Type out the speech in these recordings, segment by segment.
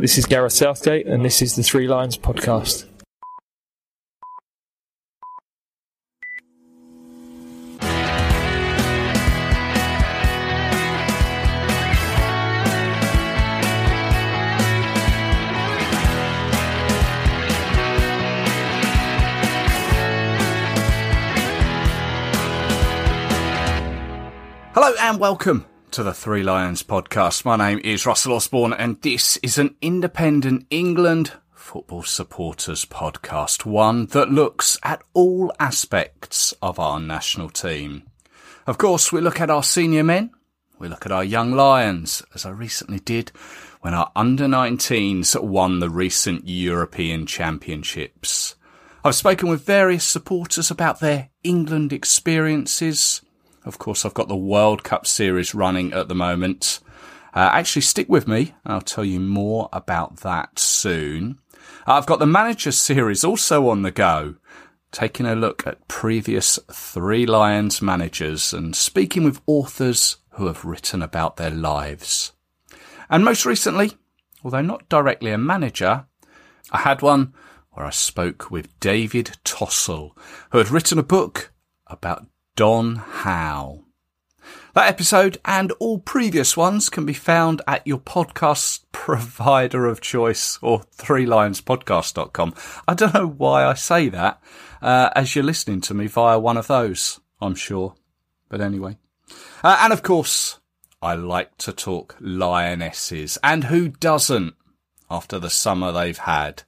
This is Gareth Southgate, and this is the Three Lions podcast. Hello and welcome to the Three Lions podcast. My name is Russell Osborne and this is an independent England football supporters podcast, one that looks at all aspects of our national team. Of course, we look at our senior men, we look at our young Lions, as I recently did when our under 19s won the recent European Championships. I've spoken with various supporters about their England experiences, of course, I've got the World Cup series running at the moment. Uh, actually, stick with me. I'll tell you more about that soon. I've got the Manager series also on the go, taking a look at previous Three Lions managers and speaking with authors who have written about their lives. And most recently, although not directly a manager, I had one where I spoke with David Tossell, who had written a book about Don Howe. That episode and all previous ones can be found at your podcast provider of choice or threelionspodcast.com. I don't know why I say that uh, as you're listening to me via one of those, I'm sure. But anyway. Uh, and of course, I like to talk lionesses. And who doesn't after the summer they've had?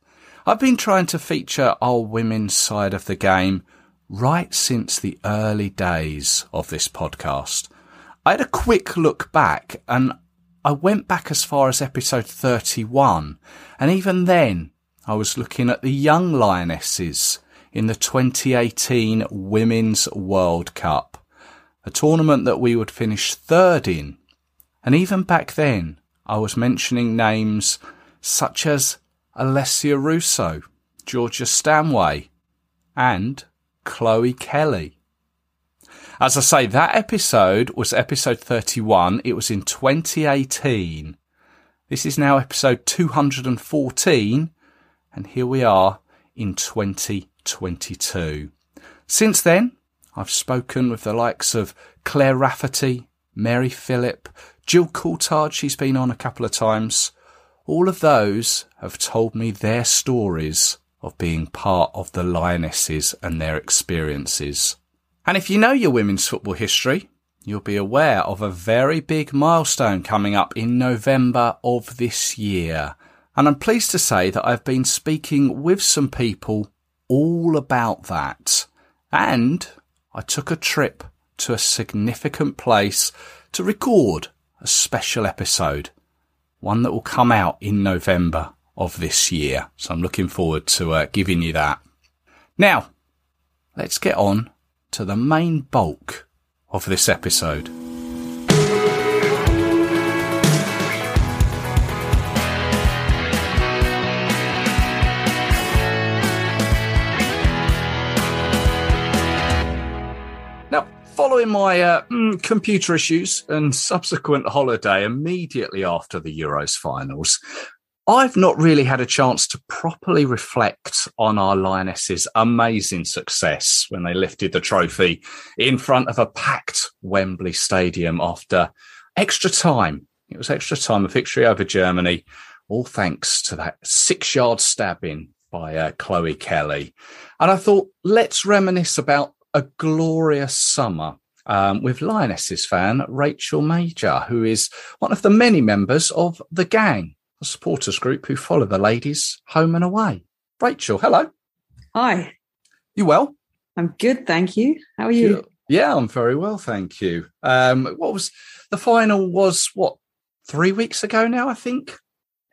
I've been trying to feature our women's side of the game right since the early days of this podcast. I had a quick look back and I went back as far as episode 31. And even then, I was looking at the young lionesses in the 2018 Women's World Cup, a tournament that we would finish third in. And even back then, I was mentioning names such as Alessia Russo, Georgia Stanway, and Chloe Kelly. As I say, that episode was episode 31. It was in 2018. This is now episode 214. And here we are in 2022. Since then, I've spoken with the likes of Claire Rafferty, Mary Phillip, Gill Coultard, she's been on a couple of times. All of those have told me their stories of being part of the Lionesses and their experiences. And if you know your women's football history, you'll be aware of a very big milestone coming up in November of this year. And I'm pleased to say that I've been speaking with some people all about that. And I took a trip to a significant place to record a special episode, one that will come out in November of this year. So I'm looking forward to uh, giving you that. Now, let's get on to the main bulk of this episode. Now, following my uh, mm, computer issues and subsequent holiday immediately after the Euros finals, I've not really had a chance to properly reflect on our Lionesses' amazing success when they lifted the trophy in front of a packed Wembley Stadium after extra time. It was extra time, a victory over Germany, all thanks to that six yard stabbing by uh, Chloe Kelly. And I thought, let's reminisce about a glorious summer um, with Lionesses fan Rachel Major, who is one of the many members of the gang a supporters group who follow the ladies home and away. Rachel, hello. Hi. You well? I'm good, thank you. How are you? Yeah, I'm very well, thank you. Um, what was the final? Was what three weeks ago now? I think.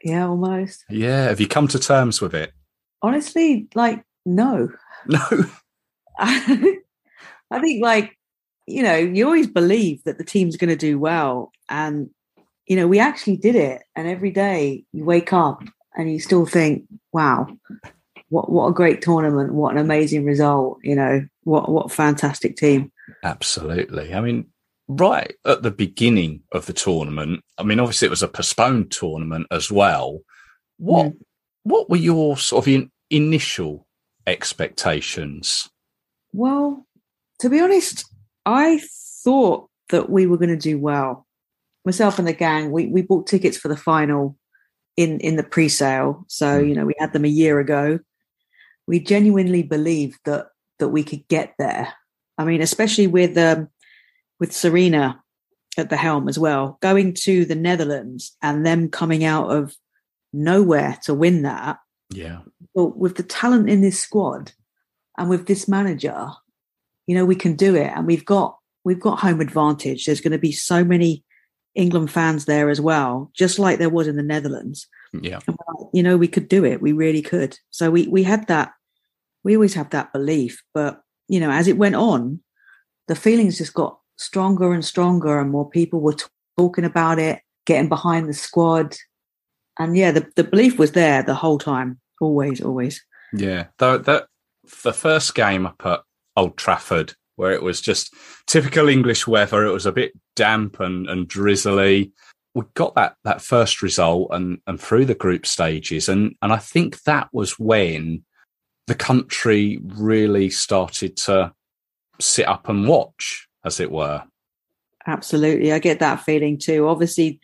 Yeah, almost. Yeah. Have you come to terms with it? Honestly, like no. No. I think, like you know, you always believe that the team's going to do well, and you know, we actually did it. And every day you wake up and you still think, wow, what what a great tournament, what an amazing result, you know, what what fantastic team. Absolutely. I mean, right at the beginning of the tournament, I mean, obviously it was a postponed tournament as well. What mm. what were your sort of in, initial expectations? Well, to be honest, I thought that we were going to do well. Myself and the gang, we, we bought tickets for the final in, in the pre sale. So, hmm. you know, we had them a year ago. We genuinely believed that that we could get there. I mean, especially with um, with Sarina at the helm as well, going to the Netherlands and them coming out of nowhere to win that. Yeah. But with the talent in this squad and with this manager, you know, we can do it. And we've got we've got home advantage. There's going to be so many England fans there as well, just like there was in the Netherlands. Yeah. Uh, you know, we could do it. We really could. So we we had that we always have that belief. But, you know, as it went on, the feelings just got stronger and stronger and more people were t- talking about it, getting behind the squad. And yeah, the, the belief was there the whole time. Always, always. Yeah. The, the, the first game up at Old Trafford, where it was just typical English weather, it was a bit damp and, and drizzly. We got that that first result and and through the group stages, and and I think that was when the country really started to sit up and watch, as it were. Absolutely, I get that feeling too. Obviously,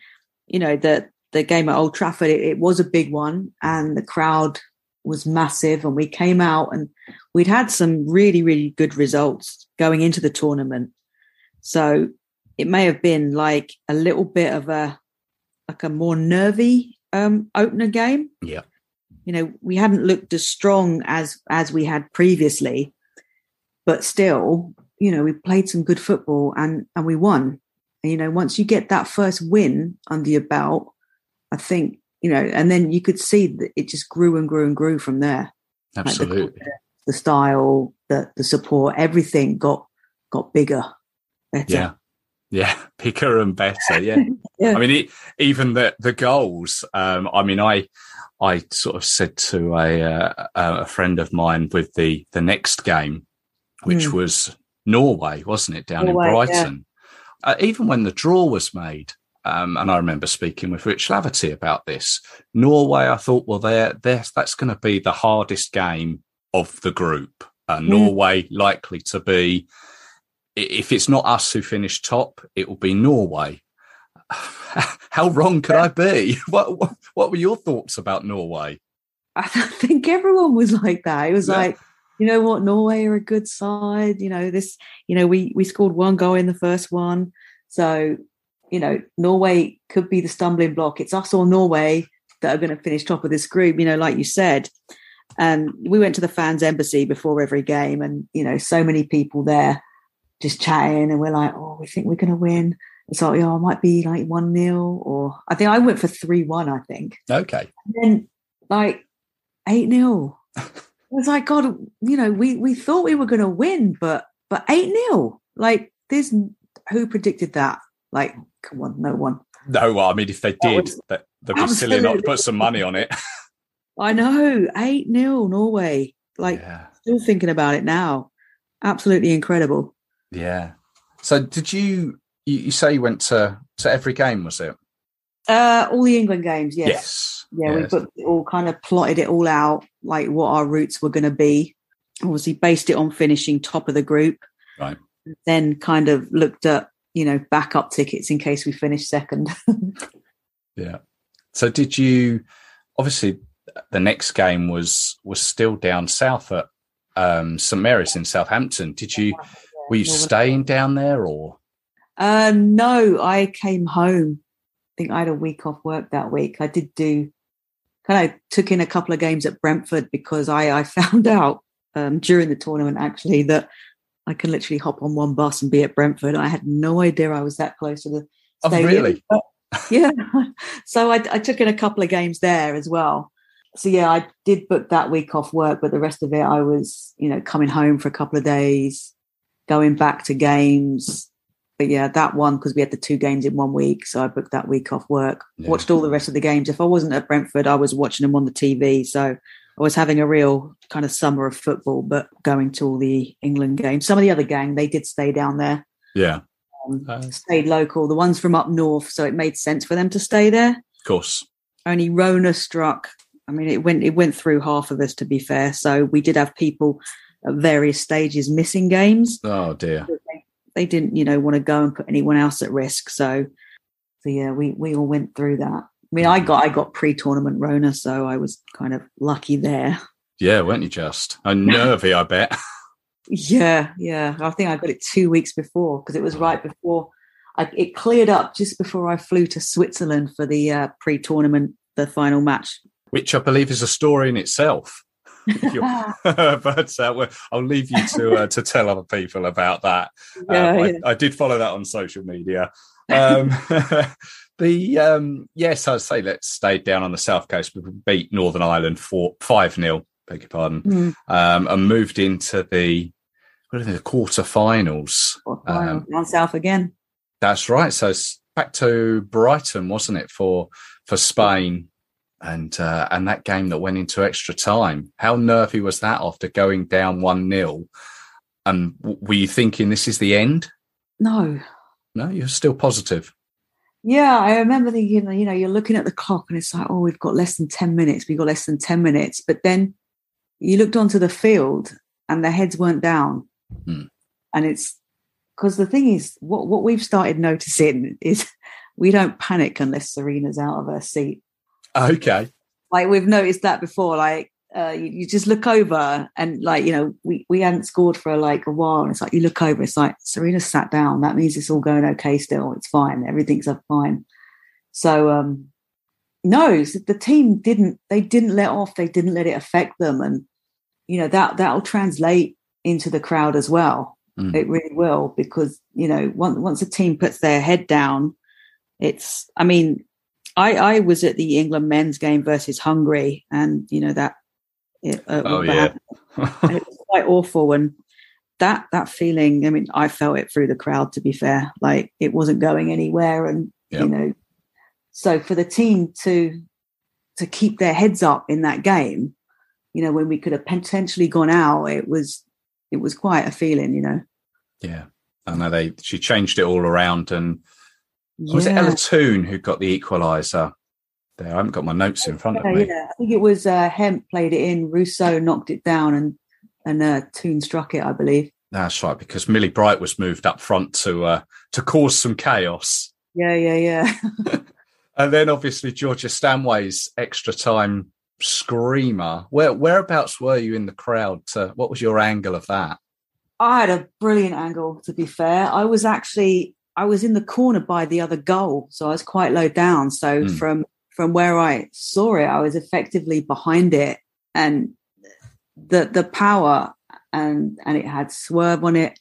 you know the the game at Old Trafford it, it was a big one, and the crowd was massive, and we came out and we'd had some really really good results going into the tournament. So it may have been like a little bit of a like a more nervy um, opener game. Yeah you know we hadn't looked as strong as as we had previously but still you know we played some good football and and we won and, you know once you get that first win under your belt i think you know and then you could see that it just grew and grew and grew from there absolutely like the, the, style the the support everything got got bigger better yeah yeah bigger and better yeah, yeah. i mean it, even the the goals um i mean i I sort of said to a uh, a friend of mine with the the next game, which mm. was Norway, wasn't it, down Norway, in Brighton? Yeah. Uh, even when the draw was made, um, and I remember speaking with Rich Laverty about this. Norway, I thought, well, they're, they're, that's going to be the hardest game of the group. Uh, mm. Norway likely to be, if it's not us who finish top, it will be Norway. How wrong could I be? What, what, what were your thoughts about Norway? I think everyone was like that. It was yeah. like, you know what, Norway are a good side. You know this. You know we we scored one goal in the first one, so you know Norway could be the stumbling block. It's us or Norway that are going to finish top of this group. You know, like you said. And we went to the fans embassy before every game, and you know, so many people there just chatting, and we're like, oh, we think we're going to win. It's like, oh, I might be like 1 nil, or I think I went for 3 1, I think. Okay. And then like 8 nil. It was like, God, you know, we, we thought we were going to win, but but 8 nil. Like, there's who predicted that? Like, come on, no one. No, well, I mean, if they did, was, they'd be silly not to put some money on it. I know, 8 nil, Norway. Like, yeah. still thinking about it now. Absolutely incredible. Yeah. So, did you you, you say you went to to every game, was it? Uh, all the England games, yes. Yes. Yeah, yes. we put all kind of plotted it all out, like what our routes were going to be. Obviously, based it on finishing top of the group. Right. Then kind of looked at you know backup tickets in case we finished second. yeah. So did you? Obviously, the next game was was still down south at um, St Mary's in Southampton. Did you? Were you staying down there or? Uh, no, I came home. I think I had a week off work that week. I did do kind of took in a couple of games at Brentford because I, I found out um, during the tournament actually that I can literally hop on one bus and be at Brentford. I had no idea I was that close to the oh, stadium. Oh, really? Yeah. so I, I took in a couple of games there as well. So yeah, I did book that week off work, but the rest of it I was, you know, coming home for a couple of days, going back to games, but yeah, that one because we had the two games in one week, so I booked that week off work. Yeah. Watched all the rest of the games. If I wasn't at Brentford, I was watching them on the TV. So I was having a real kind of summer of football, but going to all the England games. Some of the other gang they did stay down there. Yeah, um, uh, stayed local. The ones from up north, so it made sense for them to stay there. Of course. Only Rona struck I mean, it went it went through half of us to be fair. So we did have people at various stages missing games. Oh dear. They, they didn't, you know, want to go and put anyone else at risk. So, so yeah, we we all went through that. I mean, I got I got pre-tournament Rona, so I was kind of lucky there. Yeah, weren't you just? And nervy, I bet. Yeah, yeah. I think I got it two weeks before because it was right before I, it cleared up just before I flew to Switzerland for the uh, pre-tournament, the final match. Which I believe is a story in itself. but uh, I'll leave you to uh, to tell other people about that. Yeah, um, I, yeah. I, did follow that on social media. Um, the um, yes, I'd say let's stay down on the south coast. We beat Northern Ireland for five 0 Beg your pardon, Mm. um, and moved into the what are they, the quarterfinals. Um, down south again. That's right. So back to Brighton, wasn't it, for for Spain, and uh, and that game that went into extra time. How nervy was that after going down one 0 And were you thinking this is the end? No, No, you're still positive. Yeah, I remember thinking, you know, you're looking at the clock and it's like, oh, we've got less than 10 minutes. We've got less than 10 minutes. But then you looked onto the field and their heads weren't down. Hmm. And it's because the thing is, what, what we've started noticing is we don't panic unless Sarina's out of her seat. Okay. Like we've noticed that before. Like uh, you, you just look over and like, you know, we, we hadn't scored for like a while. And it's like you look over, it's like Sarina sat down. That means it's all going okay still. It's fine. Everything's up fine. So um no, the team didn't they didn't let off, they didn't let it affect them. And you know, that that'll translate into the crowd as well. Mm. It really will, because you know, once once a team puts their head down, it's I mean, I, I was at the England men's game versus Hungary, and you know that it, uh, Oh, and it was quite awful. And that that feeling, I mean, I felt it through the crowd. To be fair, like it wasn't going anywhere, and Yep. you know, so for the team to to keep their heads up in that game, you know, when we could have potentially gone out, it was it was quite a feeling, you know. yeah. I know they she changed it all around and was it Yeah. Ella Toon who got the equaliser? There, I haven't got my notes in front of me. yeah. I think it was uh, Hemp played it in. Russo knocked it down, and and uh, Toon struck it, I believe. That's right, because Millie Bright was moved up front to uh, to cause some chaos. Yeah, yeah, yeah. And then obviously Georgia Stanway's extra time screamer. Where whereabouts were you in the crowd? To, what was your angle of that? I had a brilliant angle. To be fair, I was actually I was in the corner by the other goal, so I was quite low down. So Hmm. from from where I saw it, I was effectively behind it, and the the power and and it had swerve on it.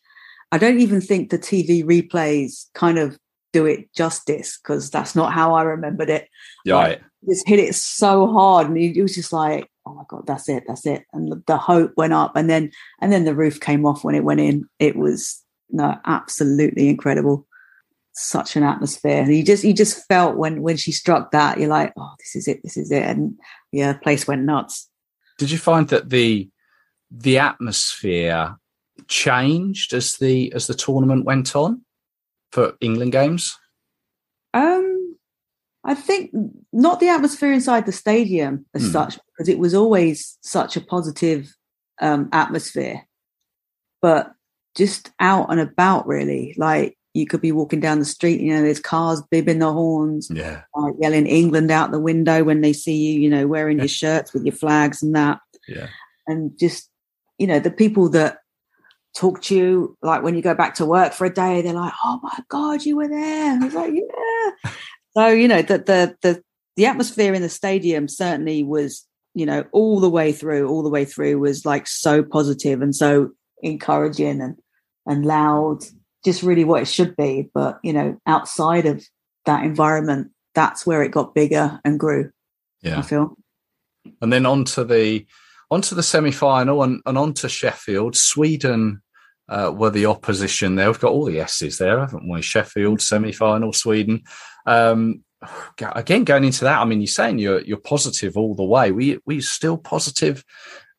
I don't even think the TV replays kind of do it justice because that's not how I remembered it. Right. just hit it so hard and it was just like oh my god that's it that's it and the, the hope went up and then and then the roof came off when it went in it was no absolutely incredible such an atmosphere you just you just felt when when she struck that you're like oh this is it this is it and yeah the place went nuts Did you find that the the atmosphere changed as the as the tournament went on for England games? Um, I think not the atmosphere inside the stadium as Hmm. such, because it was always such a positive um, atmosphere, but just out and about, really. Like you could be walking down the street, you know, there's cars bibbing the horns, Yeah. like yelling England out the window when they see you, you know, wearing your shirts with your flags and that. Yeah. and just you know the people that talk to you like when you go back to work for a day they're like oh my god you were there. I was like yeah. So you know the, the the the atmosphere in the stadium certainly was you know all the way through all the way through was like so positive and so encouraging and and loud just really what it should be but you know outside of that environment that's where it got bigger and grew Yeah. i feel And then on to the onto the semi final and, and on to Sheffield. Sweden uh, were the opposition there. We've got all the S's there, haven't we? Sheffield semi final, Sweden. Um, again, going into that, I mean, you're saying you're you're positive all the way. We we still positive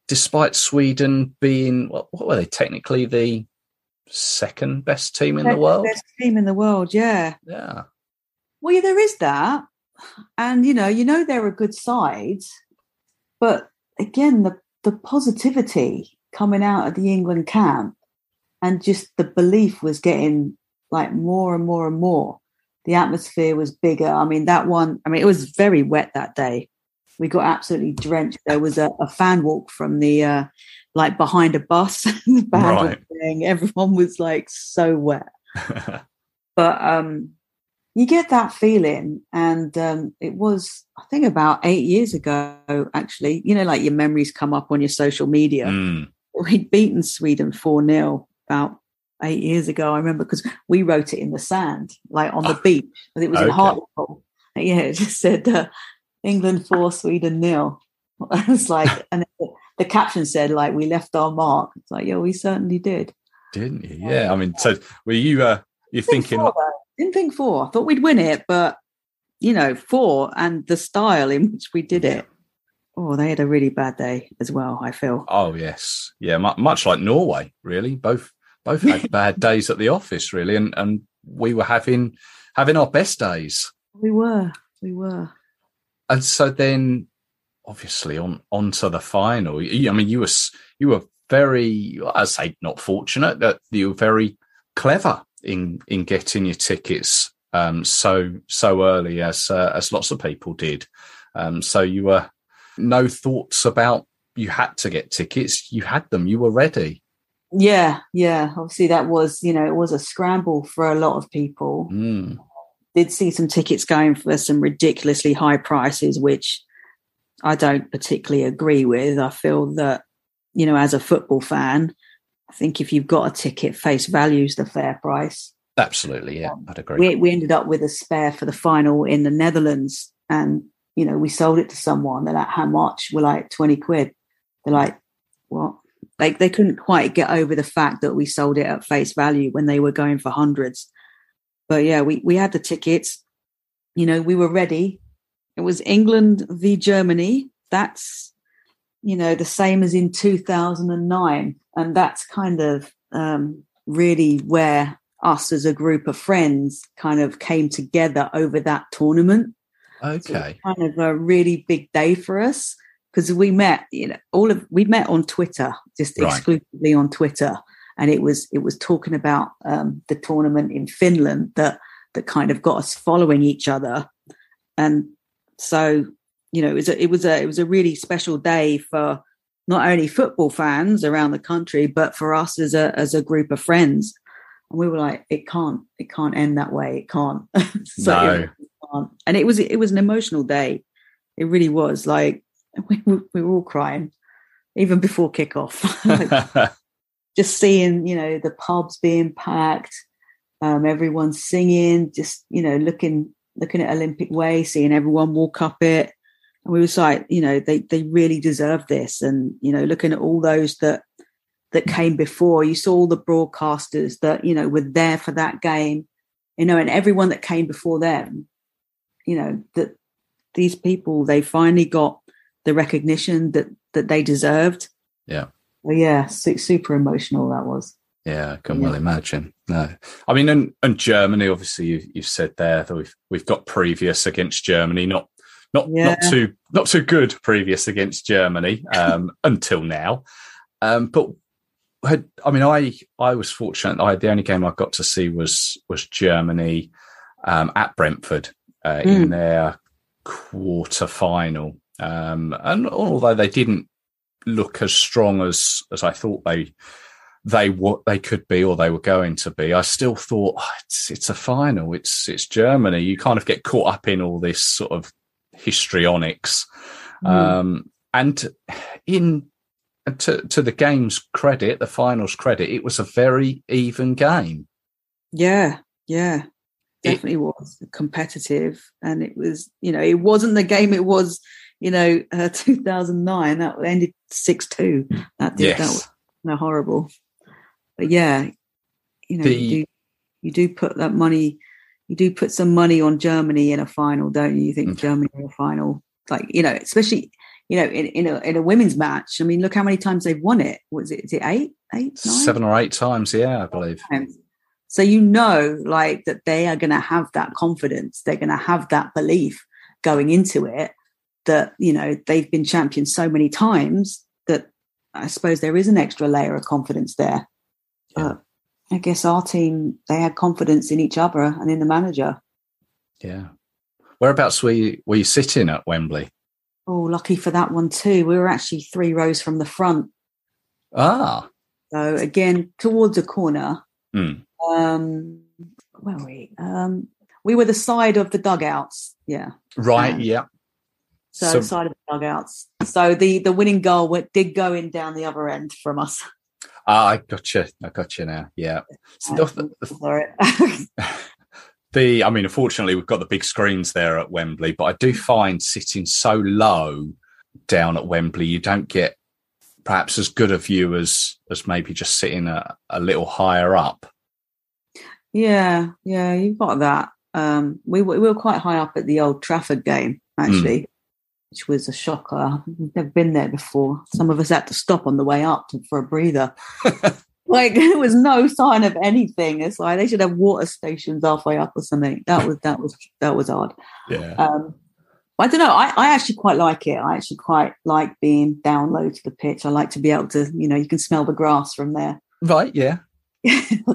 despite Sweden being what, what were they technically the second best team in the world? best team in the world yeah Yeah, Well, yeah, there is that, and you know, you know, there are good sides, but again, the the positivity coming out of the England camp and just the belief was getting like more and more and more. The atmosphere was bigger. I mean, that one, I mean, it was very wet that day. We got absolutely drenched. There was a, a fan walk from the, uh, like behind a bus. the band Right. was playing. Everyone was like so wet. But um, you get that feeling. And um, it was, I think, about eight years ago, actually. You know, like your memories come up on your social media Mm. we'd beaten Sweden 4 0 about eight years ago. I remember because we wrote it in the sand, like on the Oh, beach, it was in okay. Hartlepool. Yeah, it just said uh, England 4, Sweden nil. I was like, and the, caption said, like, we left our mark. It's like, yeah, we certainly did. Didn't you? Yeah. I mean, so were you? Uh, you Didn't think thinking? four. Didn't think four. I thought we'd win it, but you know, four and the style in which we did it. Oh, they had a really bad day as well. I feel. Oh yes, yeah. Mu- much like Norway, really. Both both had bad days at the office, really, and and we were having having our best days. We were, we were. And so then obviously on onto the final i mean you were you were very i say not fortunate that you were very clever in in getting your tickets um so so early as uh, as lots of people did um so you were no thoughts about you had to get tickets you had them you were ready Yeah, yeah. Obviously, that was you know it was a scramble for a lot of people. mm. Did see some tickets going for some ridiculously high prices, which I don't particularly agree with. I feel that you know, as a football fan, I think if you've got a ticket, face value's the fair price. absolutely yeah um, i'd agree We we ended up with a spare for the final in the Netherlands, and you know we sold it to someone. They're like, "How much?" We're like, 20 quid." They're like, "What?" Like they couldn't quite get over the fact that we sold it at face value when they were going for hundreds. But yeah, we we had the tickets. You know, we were ready. It was England v Germany. That's you know the same as in 2009, and that's kind of um, really where us as a group of friends kind of came together over that tournament. So okay kind of a really big day for us because we met, you know, all of we met on Twitter, just Right. exclusively on Twitter, and it was it was talking about um, the tournament in Finland that that kind of got us following each other, and so you know it was a, it was a it was a really special day for not only football fans around the country, but for us as a as a group of friends. And we were like, it can't, it can't end that way. It can't. so No. it can't. And it was it was an emotional day. It really was. Like we, were- we were all crying, even before kickoff. Like, just seeing, you know, the pubs being packed, um, everyone singing, just you know, looking looking at Olympic Way, seeing everyone walk up it. And we was like, you know, they they really deserve this. And, you know, looking at all those that that came before, you saw all the broadcasters that, you know, were there for that game, you know, and everyone that came before them, you know, that these people they finally got the recognition that that they deserved. Yeah. Well, yeah, su- super emotional that was. Yeah, I can Yeah. well imagine. No, I mean, and, and Germany, obviously, you, you've said there that we've we've got previous against Germany, not not Yeah. not too not too good previous against Germany um, until now. Um, but had, I mean, I I was fortunate. I the only game I got to see was was Germany um, at Brentford uh, in their quarter final, um, and although they didn't look as strong as as I thought they they what they could be or they were going to be. I still thought "Oh, it's it's a final. It's it's Germany. You kind of get caught up in all this sort of histrionics, Mm. um, and in to to the game's credit, the finals credit, it was a very even game. Yeah, yeah, It- definitely was competitive, and it was, you know, it wasn't the game it was, you know, uh, 2009 that ended six two. That did that was you know, horrible. But yeah, you know, The- you do you do put that money, you do put some money on Germany in a final, don't you? You think Mm. Germany in a final, like you know, especially you know, in, in a in a women's match. I mean, look how many times they've won it. Was it is it eight, eight, nine? seven or eight times. Yeah, I believe. So you know, like that they are going to have that confidence. They're going to have that belief going into it. That you know they've been champions so many times that I suppose there is an extra layer of confidence there. Yeah. But I guess our team they had confidence in each other and in the manager. Yeah. Whereabouts were you, were you sitting at Wembley? Oh, lucky for that one too. We were actually three rows from the front. Ah, So again, towards a corner. Hmm. Um, where were we? Um, we were the side of the dugouts. Yeah. right. Um, yeah. So, So- side of the dugouts. So the the winning goal went, did go in down the other end from us. Ah, I got you. I got you now. Yeah. So Uh, the, the- the, I mean, unfortunately, we've got the big screens there at Wembley, but I do find sitting so low down at Wembley, you don't get perhaps as good a view as as maybe just sitting a, a little higher up. yeah, yeah, you've got that. Um, we we were quite high up at the old Trafford game actually, which was a shocker. We've never been there before. Some of us had to stop on the way up to, for a breather. like there was no sign of anything. It's like they should have water stations halfway up or something. That was that was that was odd. Yeah. Um, I don't know. I, I actually quite like it. I actually quite like being down low to the pitch. I like to be able to, you know, you can smell the grass from there. Right. Yeah.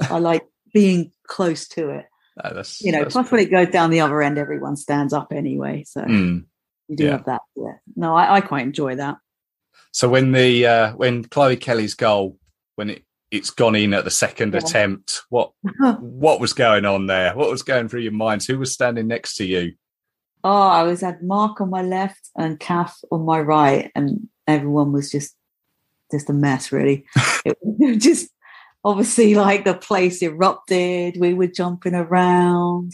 I like being close to it. No, that's, You know, plus when it goes down the other end, everyone stands up anyway. So Mm. You do yeah. have that. Yeah. No, I, I quite enjoy that. So when the uh, when Chloe Kelly's goal when it it's gone in at the second Yeah. attempt, what what was going on there? What was going through your minds? Who was standing next to you? Oh, I was had Mark on my left and Kath on my right, and everyone was just just a mess, really. it was just obviously like the place erupted. We were jumping around.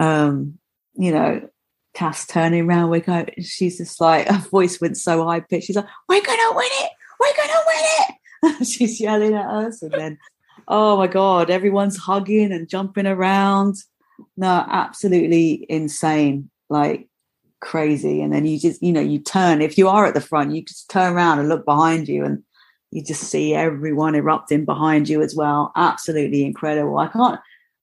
Um, you know, Kath's turning around. we go, going. She's just like her voice went so high pitched. She's like, "We're gonna win it! We're gonna win it!" she's yelling at us, and then, oh my god, everyone's hugging and jumping around. No, absolutely insane, like crazy. And then you just, you know, you turn. If you are at the front, you just turn around and look behind you, and you just see everyone erupting behind you as well. Absolutely incredible. I can't,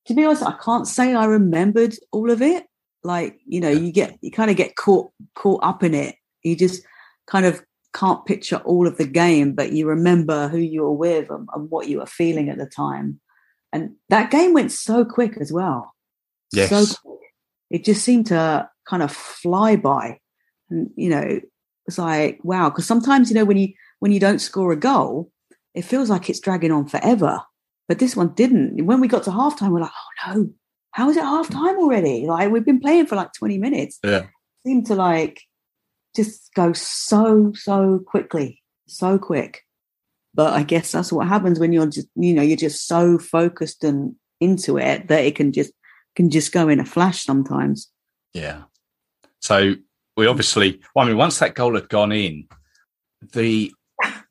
to be honest, I can't say I remembered all of it. Like, you know, you get, you kind of get caught, caught up in it. You just kind of can't picture all of the game, but you remember who you were with and, and what you were feeling at the time. And that game went so quick as well. Yes. So quick. It just seemed to kind of fly by. And, you know, it's like, wow. Because sometimes, you know, when you, when you don't score a goal, it feels like it's dragging on forever. But this one didn't. When we got to halftime, we're like, oh no, how is it half time already? Like we've been playing for like 20 minutes. Yeah. Seemed to like just go so, so quickly, so quick. But I guess that's what happens when you're just, you know, you're just so focused and into it that it can just can just go in a flash sometimes. Yeah. So we obviously, well, I mean, once that goal had gone in, the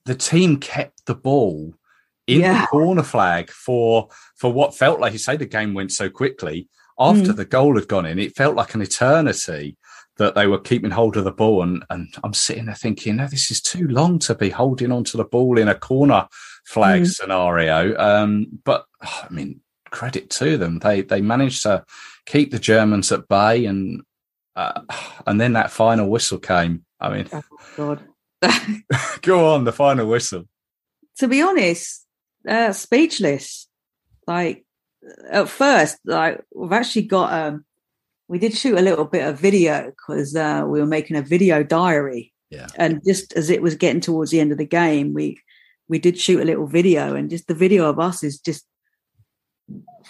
the team kept the ball in Yeah. the corner flag for for what felt like you say the game went so quickly. After Mm. the goal had gone in, it felt like an eternity that they were keeping hold of the ball. And and I'm sitting there thinking, no, this is too long to be holding onto the ball in a corner flag Mm. scenario. Um, but I mean, credit to them. They they managed to keep the Germans at bay and uh, and then that final whistle came. I mean, Oh God. go on, the final whistle. to be honest, uh, speechless. Like at first, like we've actually got um, we did shoot a little bit of video because uh, we were making a video diary, Yeah. and just as it was getting towards the end of the game, we we did shoot a little video, and just the video of us is just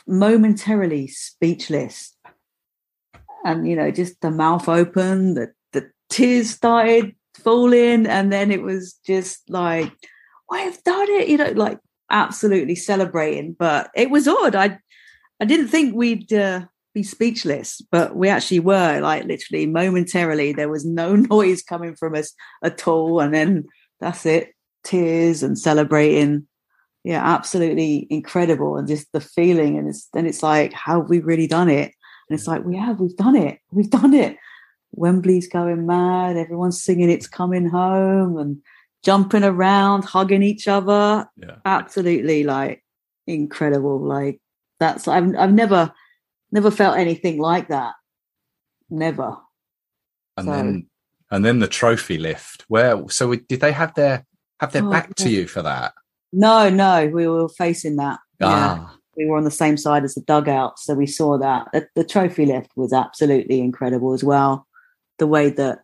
momentarily speechless, and you know, just the mouth open, the the tears started falling, and then it was just like I've done it, you know, like absolutely celebrating. But it was odd. I I didn't think we'd uh, be speechless, but we actually were. Like literally, momentarily, there was no noise coming from us at all, and then that's it, tears and celebrating. Yeah, absolutely incredible, and just the feeling, and it's then it's like, how have we really done it? And it's like, we have, we've done it, we've done it. Wembley's going mad. Everyone's singing "It's Coming Home" and jumping around, hugging each other. Yeah. Absolutely, like incredible. Like that's I've I've never never felt anything like that. Never. And So- then and then the trophy lift. Where so we, did they have their have their Oh, back to you for that? No, no, we were facing that. Yeah. Ah, We were on the same side as the dugout, so we saw that. The, the trophy lift was absolutely incredible as well. The way that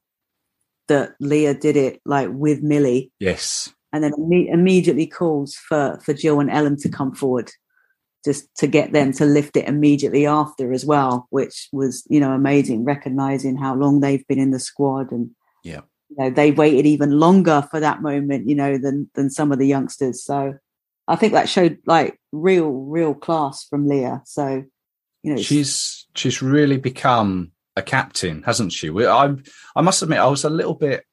that Leah did it, like with Millie, yes, and then imme- immediately calls for for Jill and Ellen to come forward, just to get them to lift it immediately after as well, which was you know amazing, recognizing how long they've been in the squad and Yeah. you know they waited even longer for that moment, you know, than than some of the youngsters. So I think that showed like real real class from Leah. So you know, she's she's really become a captain, hasn't she? I I must admit, I was a little bit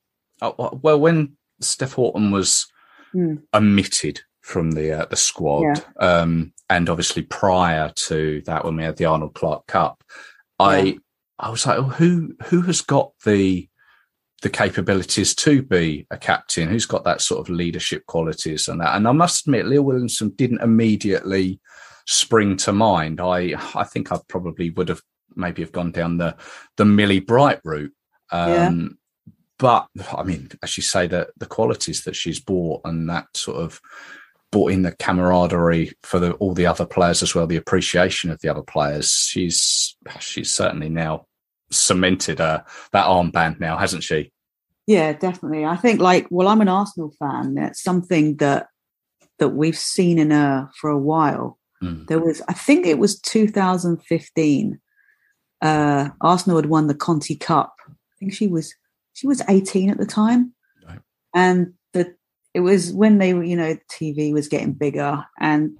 uh, well when Steph Houghton was Hmm. omitted from the uh, the squad, um, and obviously prior to that, when we had the Arnold Clark Cup, I Yeah. I was like, oh, who who has got the the capabilities to be a captain? Who's got that sort of leadership qualities and that? And I must admit, Leah Williamson didn't immediately spring to mind. I I think I probably would have maybe have gone down the the Millie Bright route. Um, But I mean, as you say, that the qualities that she's brought and that sort of brought in the camaraderie for the, all the other players as well, the appreciation of the other players. She's she's certainly now cemented uh, that armband now, hasn't she? Yeah, definitely. I think like well, I'm an Arsenal fan. It's something that that we've seen in her for a while. Mm. There was, I think it was 2015. Uh, Arsenal had won the Conti Cup. I think she was she was 18 at the time, Right. and the it was when they were, you know, TV was getting bigger, and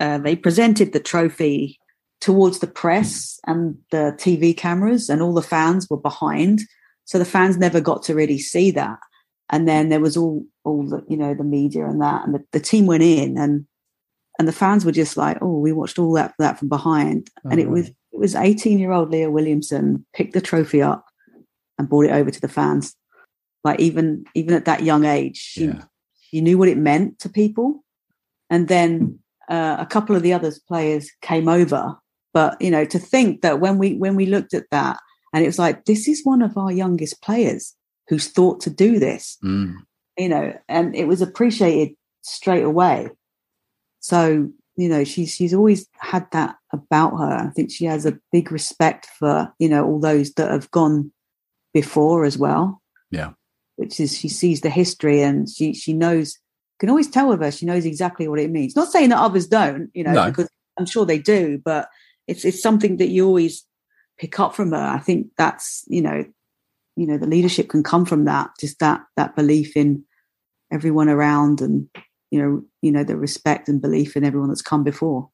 uh, they presented the trophy towards the press and the TV cameras, and all the fans were behind. So the fans never got to really see that. And then there was all all the you know the media and that, and the, the team went in, and and the fans were just like, oh, we watched all that that from behind, and it Oh, was it was eighteen year old Leah Williamson picked the trophy up and brought it over to the fans. Like even even at that young age, she Yeah. she knew what it meant to people. And then uh, a couple of the other players came over, but you know, to think that when we when we looked at that, and it was like this is one of our youngest players who's thought to do this, Mm. you know, and it was appreciated straight away. So you know, she's she's always had that about her. I think she has a big respect for you know all those that have gone before as well. Yeah. which is she sees the history and she she knows can always tell with her she knows exactly what it means. Not saying that others don't, you know, No. because I'm sure they do, but it's it's something that you always pick up from her. I think that's you know, you know, the leadership can come from that, just that that belief in everyone around and you know, you know, the respect and belief in everyone that's come before.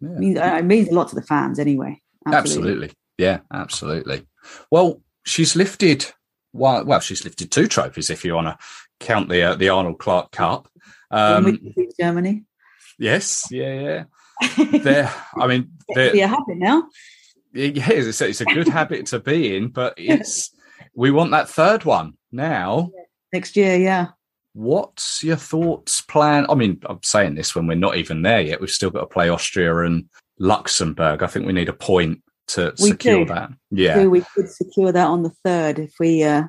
Yeah. It means, it means a lot to the fans anyway. Absolutely. Yeah, absolutely. Well, she's lifted well, well, she's lifted two trophies if you want to count the uh, the Arnold Clark Cup. Um, Germany. yes, yeah, yeah. There, I mean, Be a habit now. yeah, it's, it's a good habit to be in, but it's we want that third one now. Next year, yeah. What's your thoughts, plan? I mean, I'm saying this when we're not even there yet. We've still got to play Austria and Luxembourg. I think we need a point to We secure do. that. Yeah, we could secure that on the third if we uh,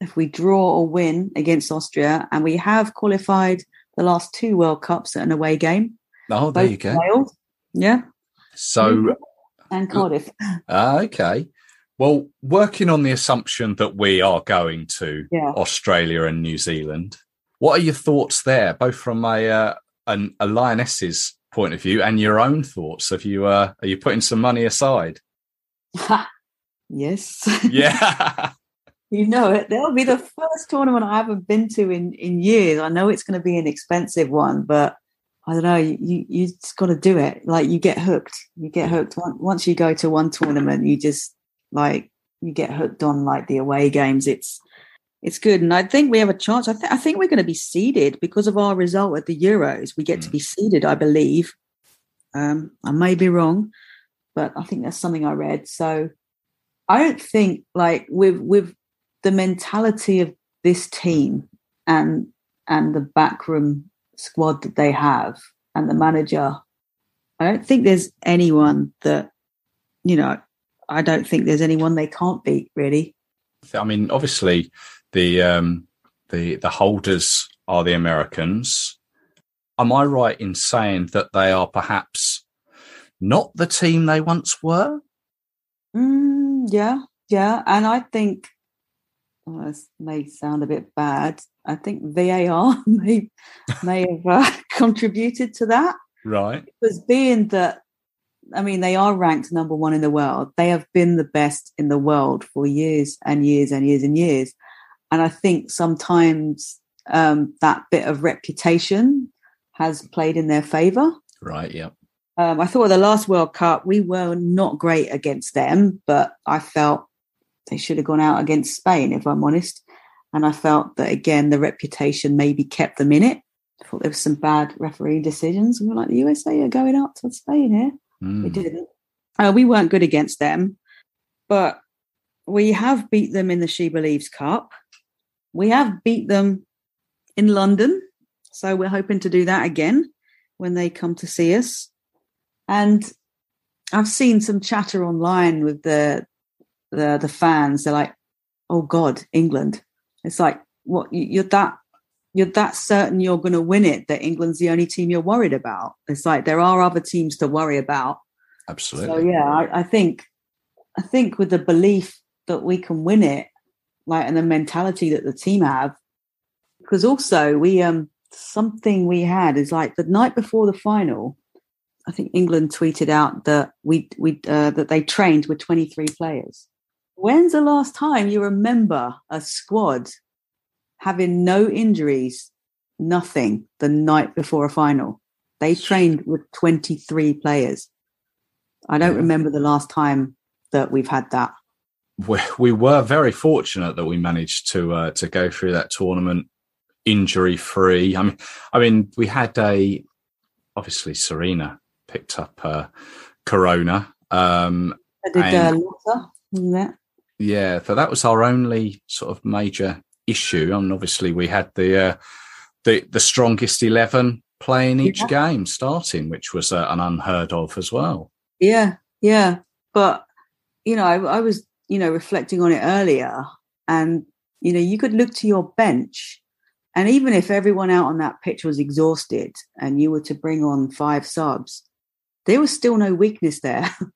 if we draw or win against Austria, and we have qualified the last two World Cups at an away game. Oh, there you go. Wales, yeah, So, and Cardiff. ah, okay. Well, working on the assumption that we are going to Yeah. Australia and New Zealand, what are your thoughts there, both from a uh, an, a lioness's point of view and your own thoughts? Have you uh, are you putting some money aside? yes, Yeah, you know it. That'll be the first tournament I haven't been to in in years. I know it's going to be an expensive one, but I don't know. You you, just got to do it. Like you get hooked. You get hooked once once you go to one tournament. You just like you get hooked on like the away games. It's it's good, and I think we have a chance. I, th- I think we're going to be seeded because of our result at the Euros. We get to Mm. be seeded, I believe. Um, I may be wrong, but I think that's something I read. So I don't think like with with the mentality of this team and and the backroom squad that they have and the manager, I don't think there's anyone that you know. I don't think there's anyone they can't beat really. I mean, obviously, the um, the the holders are the Americans. Am I right in saying that they are perhaps not the team they once were? Mm, yeah, yeah, and I think well, this may sound a bit bad. I think VAR may may have uh, contributed to that. Right. Because being that, I mean, they are ranked number one in the world. They have been the best in the world for years and years and years and years. And I think sometimes um, that bit of reputation has played in their favor. Right. Yeah. Um, I thought the last World Cup we were not great against them, but I felt they should have gone out against Spain, if I'm honest. And I felt that again, the reputation maybe kept them in it. I thought there was some bad referee decisions. We were like, the USA are going out to Spain here. Mm. We didn't. Uh, we weren't good against them, but we have beat them in the She Believes Cup. We have beat them in London. So we're hoping to do that again when they come to see us. And I've seen some chatter online with the the the fans. They're like, "Oh God, England!" It's like, what you're that you're that certain you're going to win it that England's the only team you're worried about. It's like there are other teams to worry about. Absolutely. So yeah, I, I think I think with the belief that we can win it, like and the mentality that the team have, because also we um something we had is like the night before the final, I think England tweeted out that we we uh, that they trained with 23 players. When's the last time you remember a squad having no injuries, nothing the night before a final? They trained with 23 players. I don't Yeah. remember the last time that we've had that. We, we were very fortunate that we managed to uh, to go through that tournament injury free. I mean, I mean, we had a obviously Sarina picked up uh, Corona. Um, I did uh, And- wasn't yeah, so that was our only sort of major issue, and obviously we had the uh, the the strongest eleven playing each Yeah. game starting, which was uh, an unheard of as well. Yeah, yeah. But you know, I, I was you know reflecting on it earlier, and you know, you could look to your bench, and even if everyone out on that pitch was exhausted, and you were to bring on five subs, there was still no weakness there.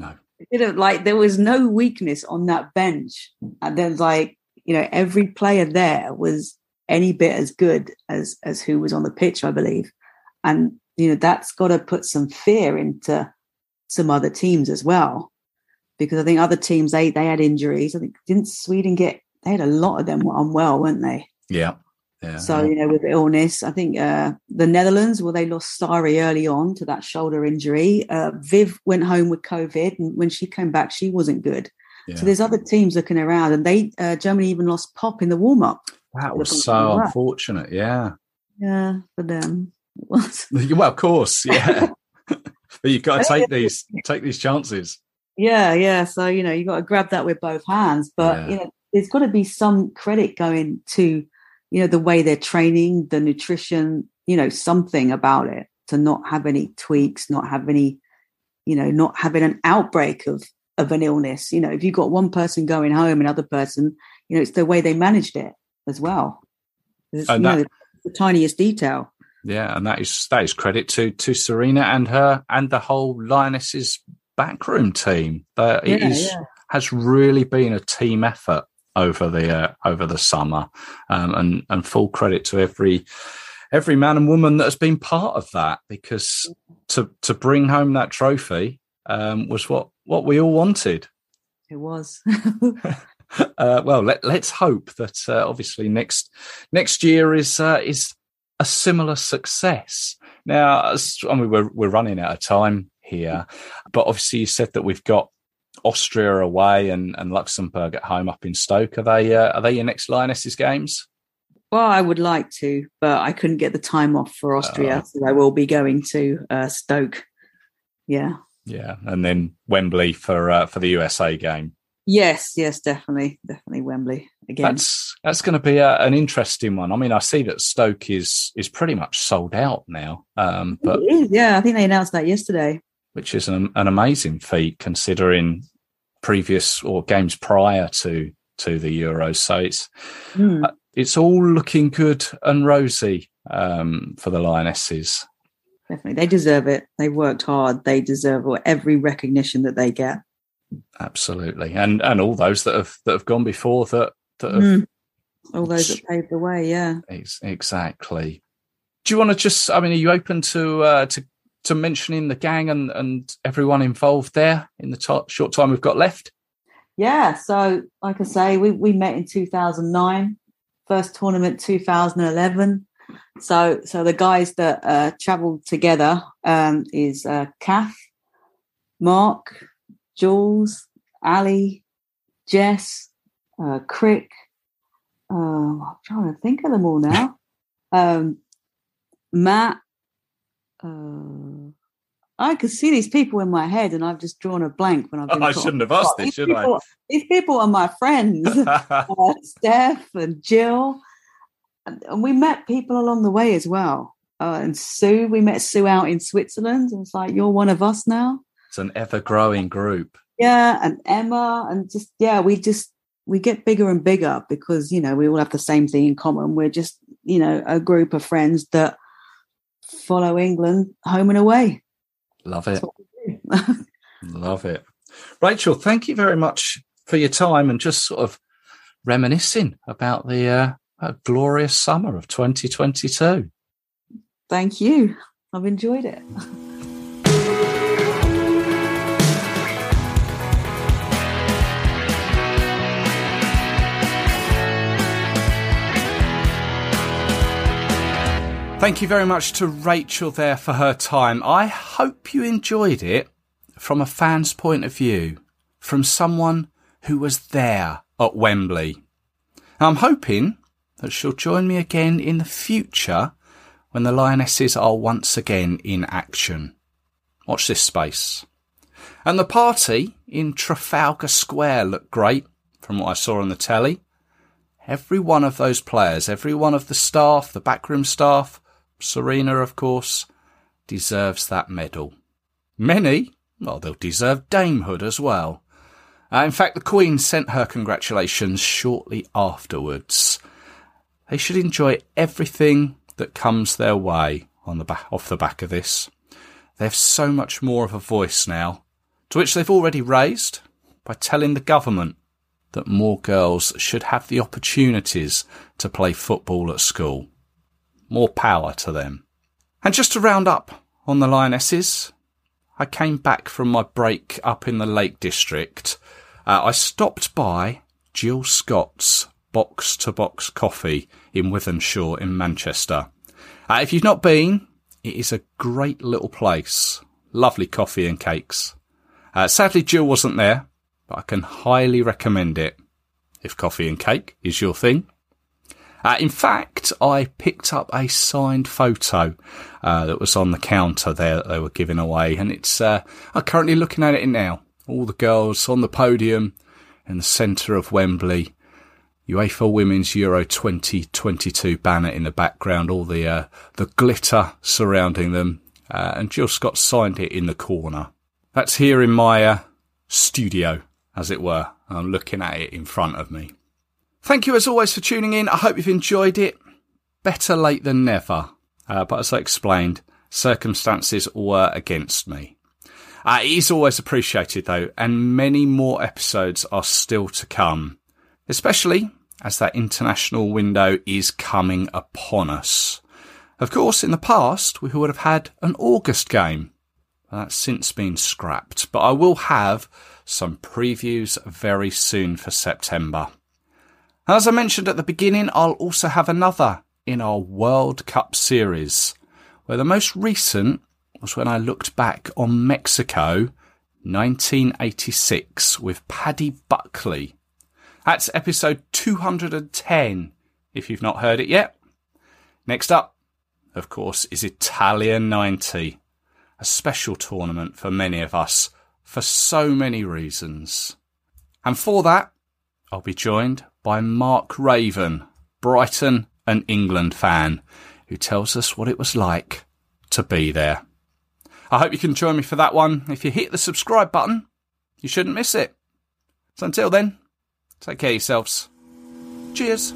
No. you know, like there was no weakness on that bench, and then like you know, every player there was any bit as good as as who was on the pitch, I believe, and you know that's got to put some fear into some other teams as well, because I think other teams they they had injuries. I think didn't Sweden get they had a lot of them were unwell, weren't they? Yeah, yeah. So you know, with illness, I think uh, the Netherlands, well, they lost Sari early on to that shoulder injury. Uh, Viv went home with COVID, and when she came back, she wasn't good. yeah. So there's other teams looking around, and they uh, Germany even lost Popp in the warm up. that was so unfortunate. Yeah. Yeah, for them. Well, of course, yeah. but you've got to take these take these chances. Yeah, yeah. So you know, you got to grab that with both hands. But Yeah. you know, there's got to be some credit going to you know the way they're training, the nutrition. You know, something about it to not have any tweaks, not have any, you know, not having an outbreak of of an illness. You know, if you've got one person going home, another person, you know, it's the way they managed it as well. It's, And you know, that- the tiniest detail. Yeah, and that is that is credit to to Sarina and her and the whole Lionesses backroom team. That Yeah, is yeah. has really been a team effort over the uh, over the summer, um, and and full credit to every every man and woman that has been part of that because to to bring home that trophy um, was what what we all wanted. It was. uh, well, let, let's hope that uh, obviously next next year is uh, is a similar success. Now, I mean, we're we're running out of time here, but obviously you said that we've got Austria away and, and Luxembourg at home up in Stoke. Are they uh, are they your next Lionesses games? Well, I would like to, but I couldn't get the time off for Austria, so I will be going to uh, Stoke. Yeah. Yeah, and then Wembley for uh, for the USA game. Yes, yes, definitely, definitely Wembley again. That's that's going to be a, an interesting one. I mean, I see that Stoke is is pretty much sold out now, um, but It is, yeah, I think they announced that yesterday. Which is an, an amazing feat considering previous or games prior to to the Euros. So it's mm. uh, it's all looking good and rosy um, for the Lionesses. Definitely, they deserve it. They worked hard. They deserve every recognition that they get. Absolutely, and and all those that have that have gone before that that have, mm. all those that paved the way. Yeah, exactly. Do you want to just? I mean, are you open to uh, to to mentioning the gang and and everyone involved there in the t- short time we've got left? Yeah. So, like I say, we we met in two thousand nine. First tournament, two thousand eleven. So, so the guys that uh, travelled together um, is uh, Kath, Mark, Jules, Ali, Jess, uh, Crick. Uh, I'm trying to think of them all now. Um, Matt. Uh, I could see these people in my head, and I've just drawn a blank when I've been. I shouldn't have asked this, should people, I? These people are my friends, uh, Steph and Jill, and, and, we met people along the way as well. Uh, and Sue, we met Sue out in Switzerland, and it's like you're one of us now. It's an ever-growing group. Yeah, and Emma, and just yeah, we just we get bigger and bigger because you know we all have the same thing in common. We're just you know a group of friends that follow England home and away. Love it. Love it. Rachel, thank you very much for your time and just sort of reminiscing about the uh, glorious summer of 2022. Thank you. I've enjoyed it. Thank you very much to Rachel there for her time. I hope you enjoyed it from a fan's point of view, from someone who was there at Wembley. I'm hoping that she'll join me again in the future when the Lionesses are once again in action. Watch this space. And the party in Trafalgar Square looked great from what I saw on the telly. Every one of those players, every one of the staff, the backroom staff, Sarina, of course, deserves that medal. Many, well, they'll deserve damehood as well. Uh, in fact, the Queen sent her congratulations shortly afterwards. They should enjoy everything that comes their way on the back, off the back of this. They have so much more of a voice now, to which they've already raised by telling the government that more girls should have the opportunities to play football at school. More power to them. And just to round up on the Lionesses, I came back from my break up in the Lake District. Uh, I stopped by Jill Scott's box to box coffee in Wythenshawe in Manchester. Uh, if you've not been, it is a great little place. Lovely coffee and cakes. Uh, sadly, Jill wasn't there, but I can highly recommend it if coffee and cake is your thing. Uh, in fact, I picked up a signed photo uh, that was on the counter there that they were giving away, and it's uh, I'm currently looking at it now. All the girls on the podium in the centre of Wembley. UEFA Women's Euro 2022 banner in the background, all the uh, the glitter surrounding them, uh, and Jill Scott signed it in the corner. That's here in my uh, studio, as it were. I'm looking at it in front of me. Thank you as always for tuning in. I hope you've enjoyed it. Better late than never. Uh, but as I explained, circumstances were against me. Uh, it is always appreciated though, and many more episodes are still to come, especially as that international window is coming upon us. Of course, in the past, we would have had an August game. That's since been scrapped, but I will have some previews very soon for September. As I mentioned at the beginning, I'll also have another in our World Cup series, where the most recent was when I looked back on Mexico 1986 with Paddy Buckley. That's episode 210, if you've not heard it yet. Next up, of course, is Italia 90, a special tournament for many of us for so many reasons. And for that, I'll be joined by Mark Raven, Brighton and England fan, who tells us what it was like to be there. I hope you can join me for that one. If you hit the subscribe button, you shouldn't miss it. So until then, Take care of yourselves. Cheers.